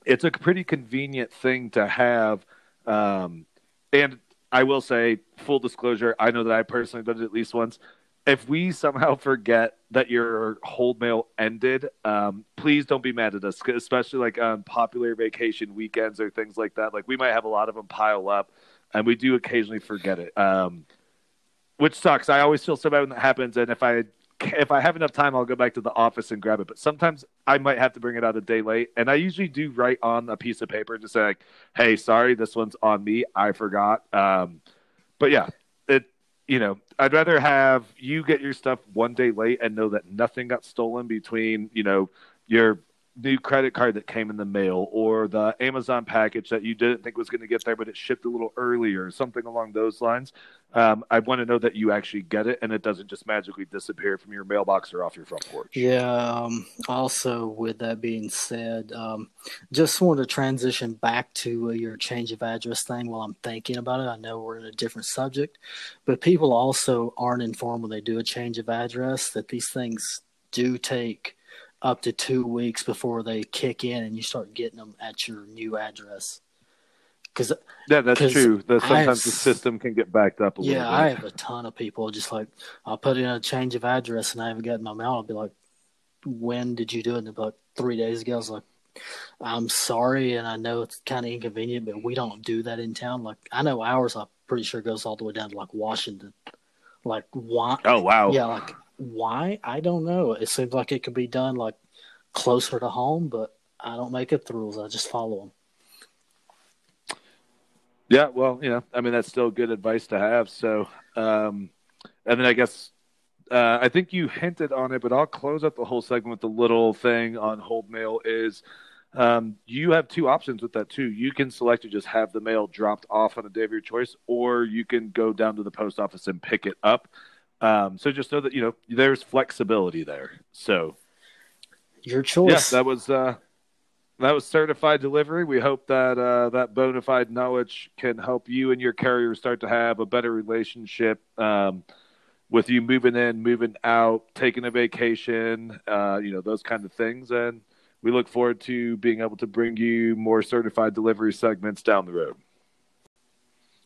it's a pretty convenient thing to have. Um, and I will say, full disclosure, I know that I personally did it at least once if we somehow forget that your hold mail ended, um, please don't be mad at us, especially like on popular vacation weekends or things like that. Like we might have a lot of them pile up, and we do occasionally forget it, um, which sucks. I always feel so bad when that happens, and if I if I have enough time, I'll go back to the office and grab it. But sometimes I might have to bring it out a day late, and I usually do write on a piece of paper to say like, "Hey, sorry, this one's on me. I forgot." Um, but yeah, you know, I'd rather have you get your stuff one day late and know that nothing got stolen between, you know, your new credit card that came in the mail or the Amazon package that you didn't think was going to get there, but it shipped a little earlier, something along those lines. Um, I want to know that you actually get it and it doesn't just magically disappear from your mailbox or off your front porch. Yeah. Um, also, with that being said, um, just want to transition back to uh, your change of address thing while I'm thinking about it. I know we're in a different subject, but people also aren't informed when they do a change of address that these things do take up to two weeks before they kick in and you start getting them at your new address. Cause, yeah, that's cause true. The, sometimes have, the system can get backed up a yeah, little bit. I have a ton of people just like, I'll put in a change of address and I haven't gotten my mail. I'll be like, when did you do it? And about three days ago. I was like, I'm sorry. And I know it's kind of inconvenient, but we don't do that in town. Like, I know ours, I'm pretty sure goes all the way down to like Washington. Like, why? Oh, wow. Yeah, like why? I don't know. It seems like it could be done like closer to home, but I don't make up the rules. I just follow them. Yeah, well, you know, I mean, that's still good advice to have. So, um, and then I guess uh, I think you hinted on it, but I'll close up the whole segment with the little thing on hold mail is um, you have two options with that too. You can select to just have the mail dropped off on a day of your choice, or you can go down to the post office and pick it up. Um, so just know that you know there's flexibility there. So your choice. Yes, yeah, that was uh, that was certified delivery. We hope that uh, that bona fide knowledge can help you and your carrier start to have a better relationship um, with you moving in, moving out, taking a vacation, uh, you know those kind of things. And we look forward to being able to bring you more certified delivery segments down the road.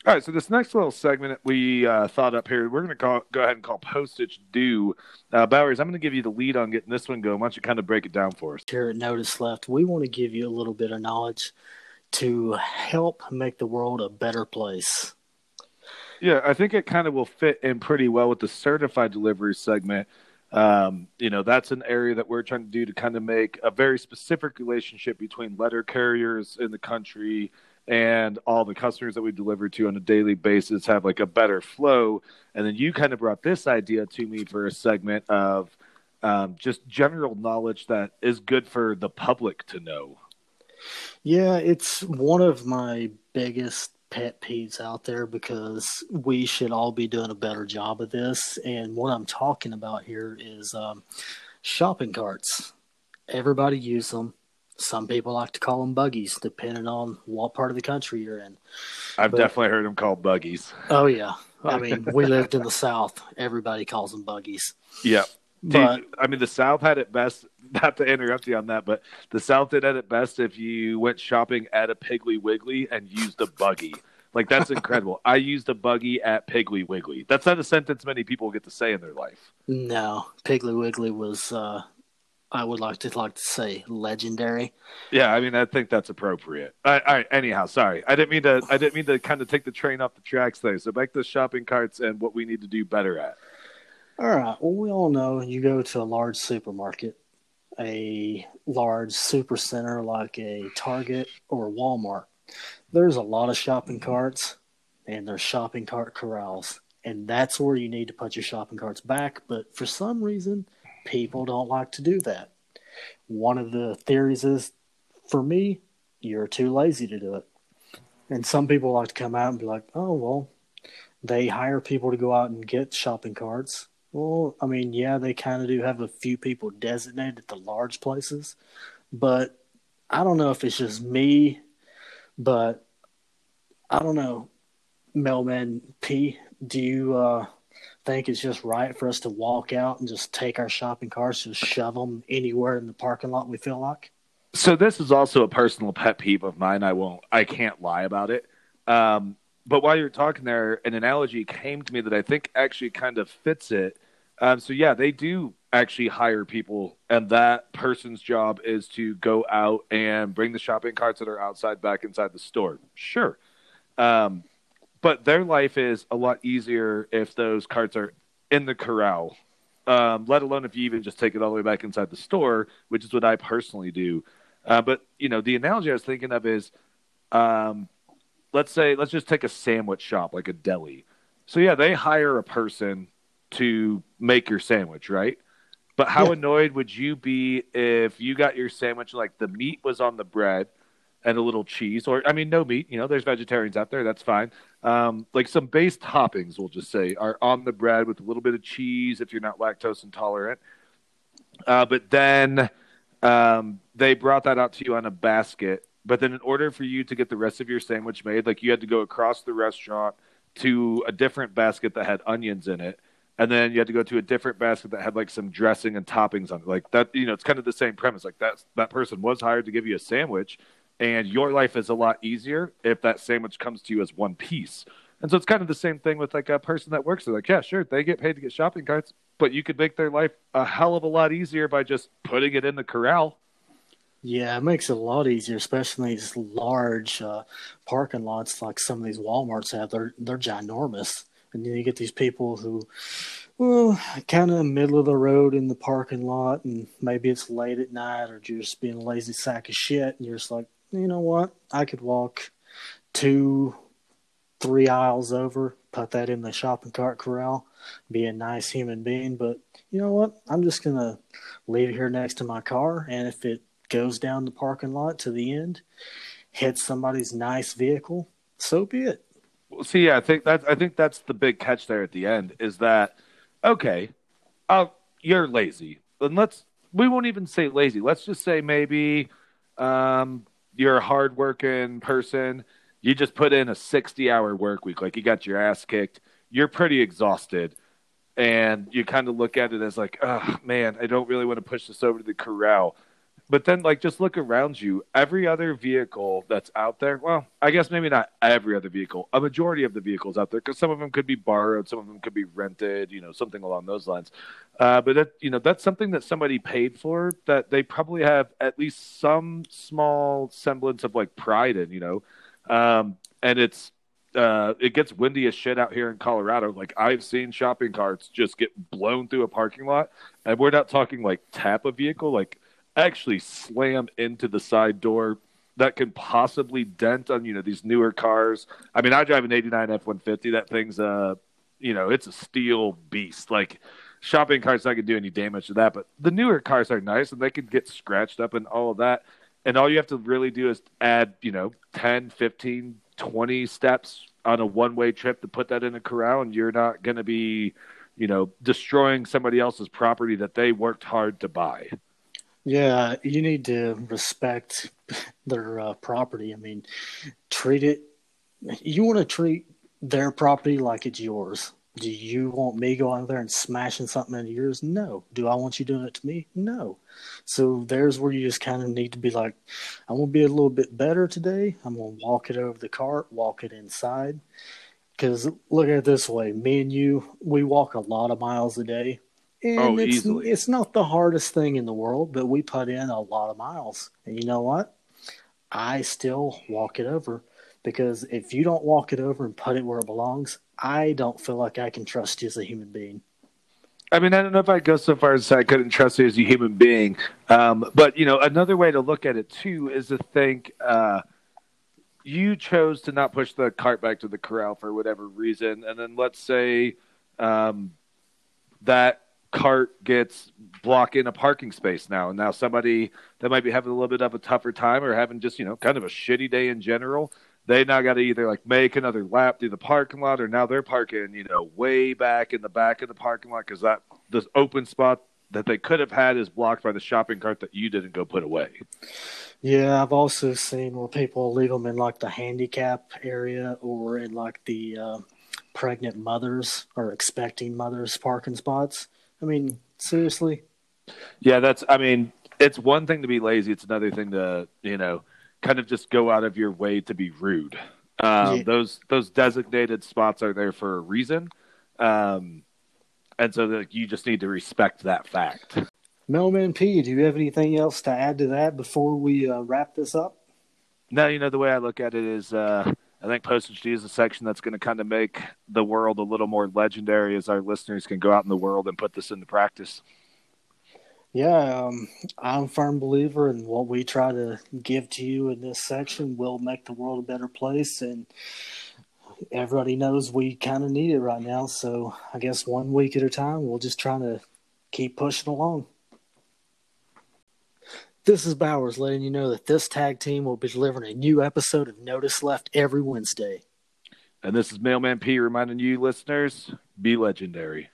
All right, so this next little segment we uh, thought up here, we're going to go ahead and call postage due. Uh, Bowers, I'm going to give you the lead on getting this one going. Why don't you kind of break it down for us? Here at Notice Left, we want to give you a little bit of knowledge to help make the world a better place. Yeah, I think it kind of will fit in pretty well with the certified delivery segment. Um, you know, that's an area that we're trying to do to kind of make a very specific relationship between letter carriers in the country and all the customers that we deliver to on a daily basis have like a better flow. And then you kind of brought this idea to me for a segment of um, just general knowledge that is good for the public to know. Yeah, it's one of my biggest pet peeves out there because we should all be doing a better job of this. And what I'm talking about here is um, shopping carts. Everybody use them some people like to call them buggies, depending on what part of the country you're in. I've but, definitely heard them called buggies. Oh yeah, I [laughs] mean, we lived in the South. Everybody calls them buggies. Yeah, but I mean, the South had it best. [laughs] Not to interrupt you on that, but the South did at it best if you went shopping at a Piggly Wiggly and used a buggy. Like that's [laughs] incredible. I used a buggy at Piggly Wiggly. That's not a sentence many people get to say in their life. No, Piggly Wiggly was uh, I would like to like to say legendary. Yeah, I mean, I think that's appropriate. All right, anyhow, sorry, I didn't mean to. I didn't mean to kind of take the train off the tracks there. So back to shopping carts and what we need to do better at. All right. Well, we all know you go to a large supermarket, a large super center like a Target or Walmart. There's a lot of shopping carts, and there's shopping cart corrals, and that's where you need to put your shopping carts back. But for some reason people don't like to do that. One of the theories is for me, you're too lazy to do it. And some people like to come out and be like, oh, well, they hire people to go out and get shopping carts. Well, I mean, yeah, they kind of do have a few people designated at the large places, but I don't know if it's just me, but I don't know. Mailman P, do you uh, think it's just right for us to walk out and just take our shopping carts, just shove them anywhere in the parking lot we feel like? So this is also a personal pet peeve of mine. I won't, I can't lie about it. Um, but while you're talking there, an analogy came to me that I think actually kind of fits it. Um, so yeah, they do actually hire people, and that person's job is to go out and bring the shopping carts that are outside back inside the store. Sure. Um, but their life is a lot easier if those carts are in the corral. Um, let alone if you even just take it all the way back inside the store, which is what I personally do. Uh, but you know, the analogy I was thinking of is, um, let's say, let's just take a sandwich shop like a deli. So yeah, they hire a person to make your sandwich, right? But how yeah. annoyed would you be if you got your sandwich like the meat was on the bread and a little cheese, or I mean, no meat. You know, there's vegetarians out there. That's fine. Um, like some base toppings, we'll just say, are on the bread with a little bit of cheese if you're not lactose intolerant. Uh, but then um, they brought that out to you on a basket. But then, in order for you to get the rest of your sandwich made, like you had to go across the restaurant to a different basket that had onions in it, and then you had to go to a different basket that had like some dressing and toppings on it. Like that, you know, it's kind of the same premise. Like that, that person was hired to give you a sandwich, and your life is a lot easier if that sandwich comes to you as one piece. And so it's kind of the same thing with like a person that works there. Like, yeah, sure, they get paid to get shopping carts, but you could make their life a hell of a lot easier by just putting it in the corral. Yeah, it makes it a lot easier, especially these large uh, parking lots like some of these WalMarts have. They're they're ginormous, and then you get these people who, well, kind of in the middle of the road in the parking lot, and maybe it's late at night, or just being a lazy sack of shit, and you're just like, you know what? I could walk two, three aisles over, put that in the shopping cart corral, be a nice human being. But you know what? I'm just going to leave it here next to my car. And if it goes down the parking lot to the end, hits somebody's nice vehicle, so be it. Well, see, yeah, I think that's I think that's the big catch there at the end is that okay, uh, you're lazy, and let's we won't even say lazy. Let's just say maybe um, you're a hardworking person. You just put in a 60 hour work week, like you got your ass kicked. You're pretty exhausted. And you kind of look at it as like, oh man, I don't really want to push this over to the corral. But then like just look around you. Every other vehicle that's out there, well, I guess maybe not every other vehicle, a majority of the vehicles out there, because some of them could be borrowed, some of them could be rented, you know, something along those lines. Uh, but that you know that's something that somebody paid for that they probably have at least some small semblance of like pride in, you know, um, and it's uh, it gets windy as shit out here in Colorado. Like I've seen shopping carts just get blown through a parking lot, and we're not talking like tap a vehicle, like actually slam into the side door that can possibly dent on you know these newer cars. I mean, I drive an '89 F-150. That thing's a you know, it's a steel beast. Like shopping carts not gonna do any damage to that, but the newer cars are nice and they can get scratched up and all of that. And all you have to really do is add, you know, 10, 15, 20 steps on a one way trip to put that in a corral, and you're not going to be, you know, destroying somebody else's property that they worked hard to buy. Yeah, you need to respect their uh, property. I mean, treat it. You want to treat their property like it's yours. Do you want me going there and smashing something into yours? No. Do I want you doing it to me? No. So there's where you just kind of need to be like, I'm gonna be a little bit better today. I'm gonna walk it over the cart, walk it inside. Because look at it this way, me and you, we walk a lot of miles a day, and Oh, it's easily. it's not the hardest thing in the world, but we put in a lot of miles. And you know what? I still walk it over because if you don't walk it over and put it where it belongs, I don't feel like I can trust you as a human being. I mean, I don't know if I'd go so far as to say I couldn't trust you as a human being. Um, but, you know, another way to look at it, too, is to think uh, you chose to not push the cart back to the corral for whatever reason. And then let's say um, that cart gets blocking a parking space now. And now somebody that might be having a little bit of a tougher time or having just, you know, kind of a shitty day in general they now got to either like make another lap through the parking lot or now they're parking you know way back in the back of the parking lot because that this open spot that they could have had is blocked by the shopping cart that you didn't go put away Yeah, I've also seen where people leave them in like the handicap area or in like the uh, pregnant mothers or expecting mothers parking spots. I mean, seriously, yeah that's i mean it's one thing to be lazy. It's another thing to you know kind of just go out of your way to be rude. Um, Yeah. those those designated spots are there for a reason. Um, and so that you just need to respect that fact. Mailman P, do you have anything else to add to that before we uh, wrap this up? No, you know the way I look at it is, uh, I think postage fee is a section that's going to kind of make the world a little more legendary as our listeners can go out in the world and put this into practice. Yeah, um, I'm a firm believer in what we try to give to you in this section will make the world a better place, and everybody knows we kind of need it right now. So I guess one week at a time, we'll just try to keep pushing along. This is Bowers letting you know that this tag team will be delivering a new episode of Notice Left every Wednesday. And this is Mailman P reminding you, listeners, be legendary.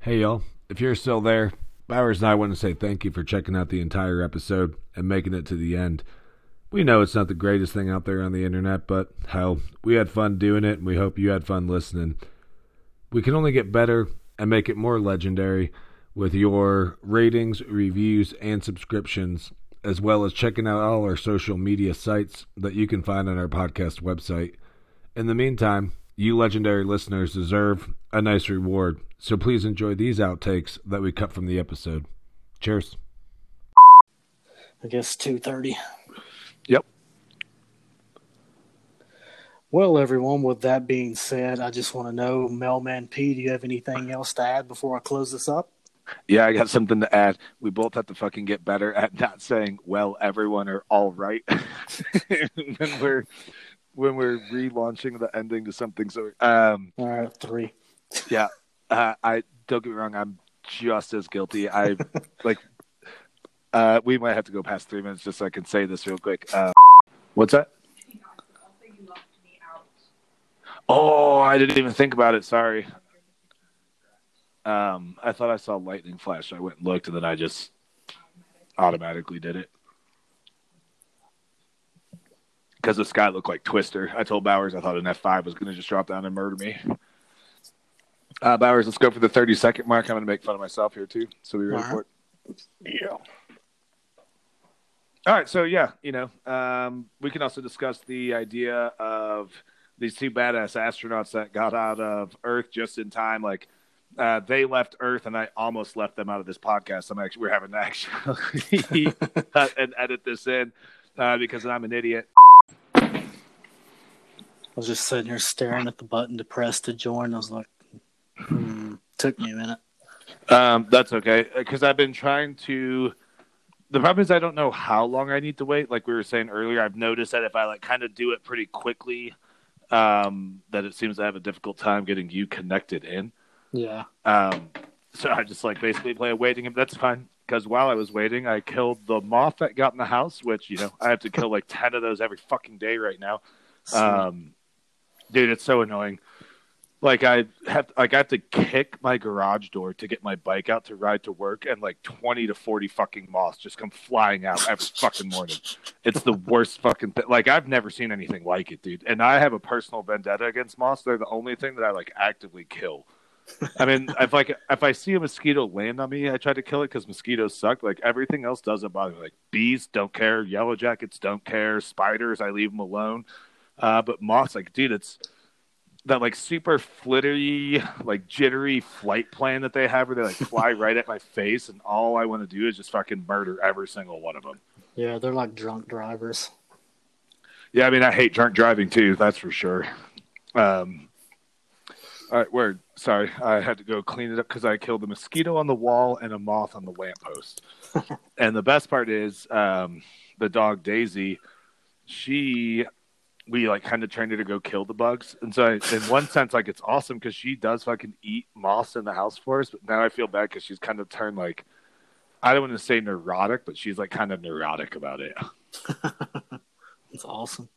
Hey, y'all. If you're still there, Bowers and I want to say thank you for checking out the entire episode and making it to the end. We know it's not the greatest thing out there on the internet, but hell, we had fun doing it and we hope you had fun listening. We can only get better and make it more legendary with your ratings, reviews, and subscriptions, as well as checking out all our social media sites that you can find on our podcast website. In the meantime, you legendary listeners deserve a nice reward, so please enjoy these outtakes that we cut from the episode. Cheers. I guess two thirty. Yep. Well, everyone, with that being said, I just want to know, Mailman P, do you have anything else to add before I close this up? Yeah, I got something to add. We both have to fucking get better at not saying "well, everyone" or "all right" [laughs] when we're when we're relaunching the ending to something. So, um, All right, three. yeah, uh, I don't get me wrong. I'm just as guilty. I [laughs] like. Uh, we might have to go past three minutes just so I can say this real quick. Uh, what's that? Oh, I didn't even think about it. Sorry. Um, I thought I saw lightning flash. So I went and looked, and then I just automatically did it. because the sky looked like Twister. I told Bowers I thought an F five was going to just drop down and murder me. Uh, Bowers, let's go for the thirty second mark. I'm going to make fun of myself here too, so be ready All for it. Yeah. All right, so yeah, you know, um, we can also discuss the idea of these two badass astronauts that got out of Earth just in time. Like, uh, they left Earth, and I almost left them out of this podcast. I'm actually we're having to actually cut [laughs] and edit this in uh, because I'm an idiot. I was just sitting here staring at the button to press to join. I was like, hmm, took me a minute. Um, that's okay because I've been trying to. The problem is I don't know how long I need to wait. Like we were saying earlier, I've noticed that if I like kind of do it pretty quickly, um, that it seems to have a difficult time getting you connected in. Yeah. Um, so I just like basically play a waiting game. That's fine because while I was waiting, I killed the moth that got in the house, which you know I have to kill like ten of those every fucking day right now. Um, dude, it's so annoying. Like I have, like I have to kick my garage door to get my bike out to ride to work, and like twenty to forty fucking moths just come flying out every fucking morning. It's the worst fucking thing. Like I've never seen anything like it, dude. And I have a personal vendetta against moths. They're the only thing that I like actively kill. I mean, [laughs] if like if I see a mosquito land on me, I try to kill it because mosquitoes suck. Like everything else doesn't bother me. Like bees don't care, yellow jackets don't care, spiders I leave them alone. Uh, but moths, like dude, it's that like super flittery, like jittery flight plan that they have, where they like fly [laughs] right at my face, and all I want to do is just fucking murder every single one of them. Yeah, they're like drunk drivers. Yeah, I mean, I hate drunk driving too. That's for sure. Um, all right, word. Sorry, I had to go clean it up because I killed a mosquito on the wall and a moth on the lamppost. [laughs] and the best part is, um, the dog Daisy, she, we like kind of trained her to go kill the bugs, and so I, in one sense, like it's awesome because she does fucking eat moss in the house for us. But now I feel bad because she's kind of turned like, I don't want to say neurotic, but she's like kind of neurotic about it. [laughs] It's awesome.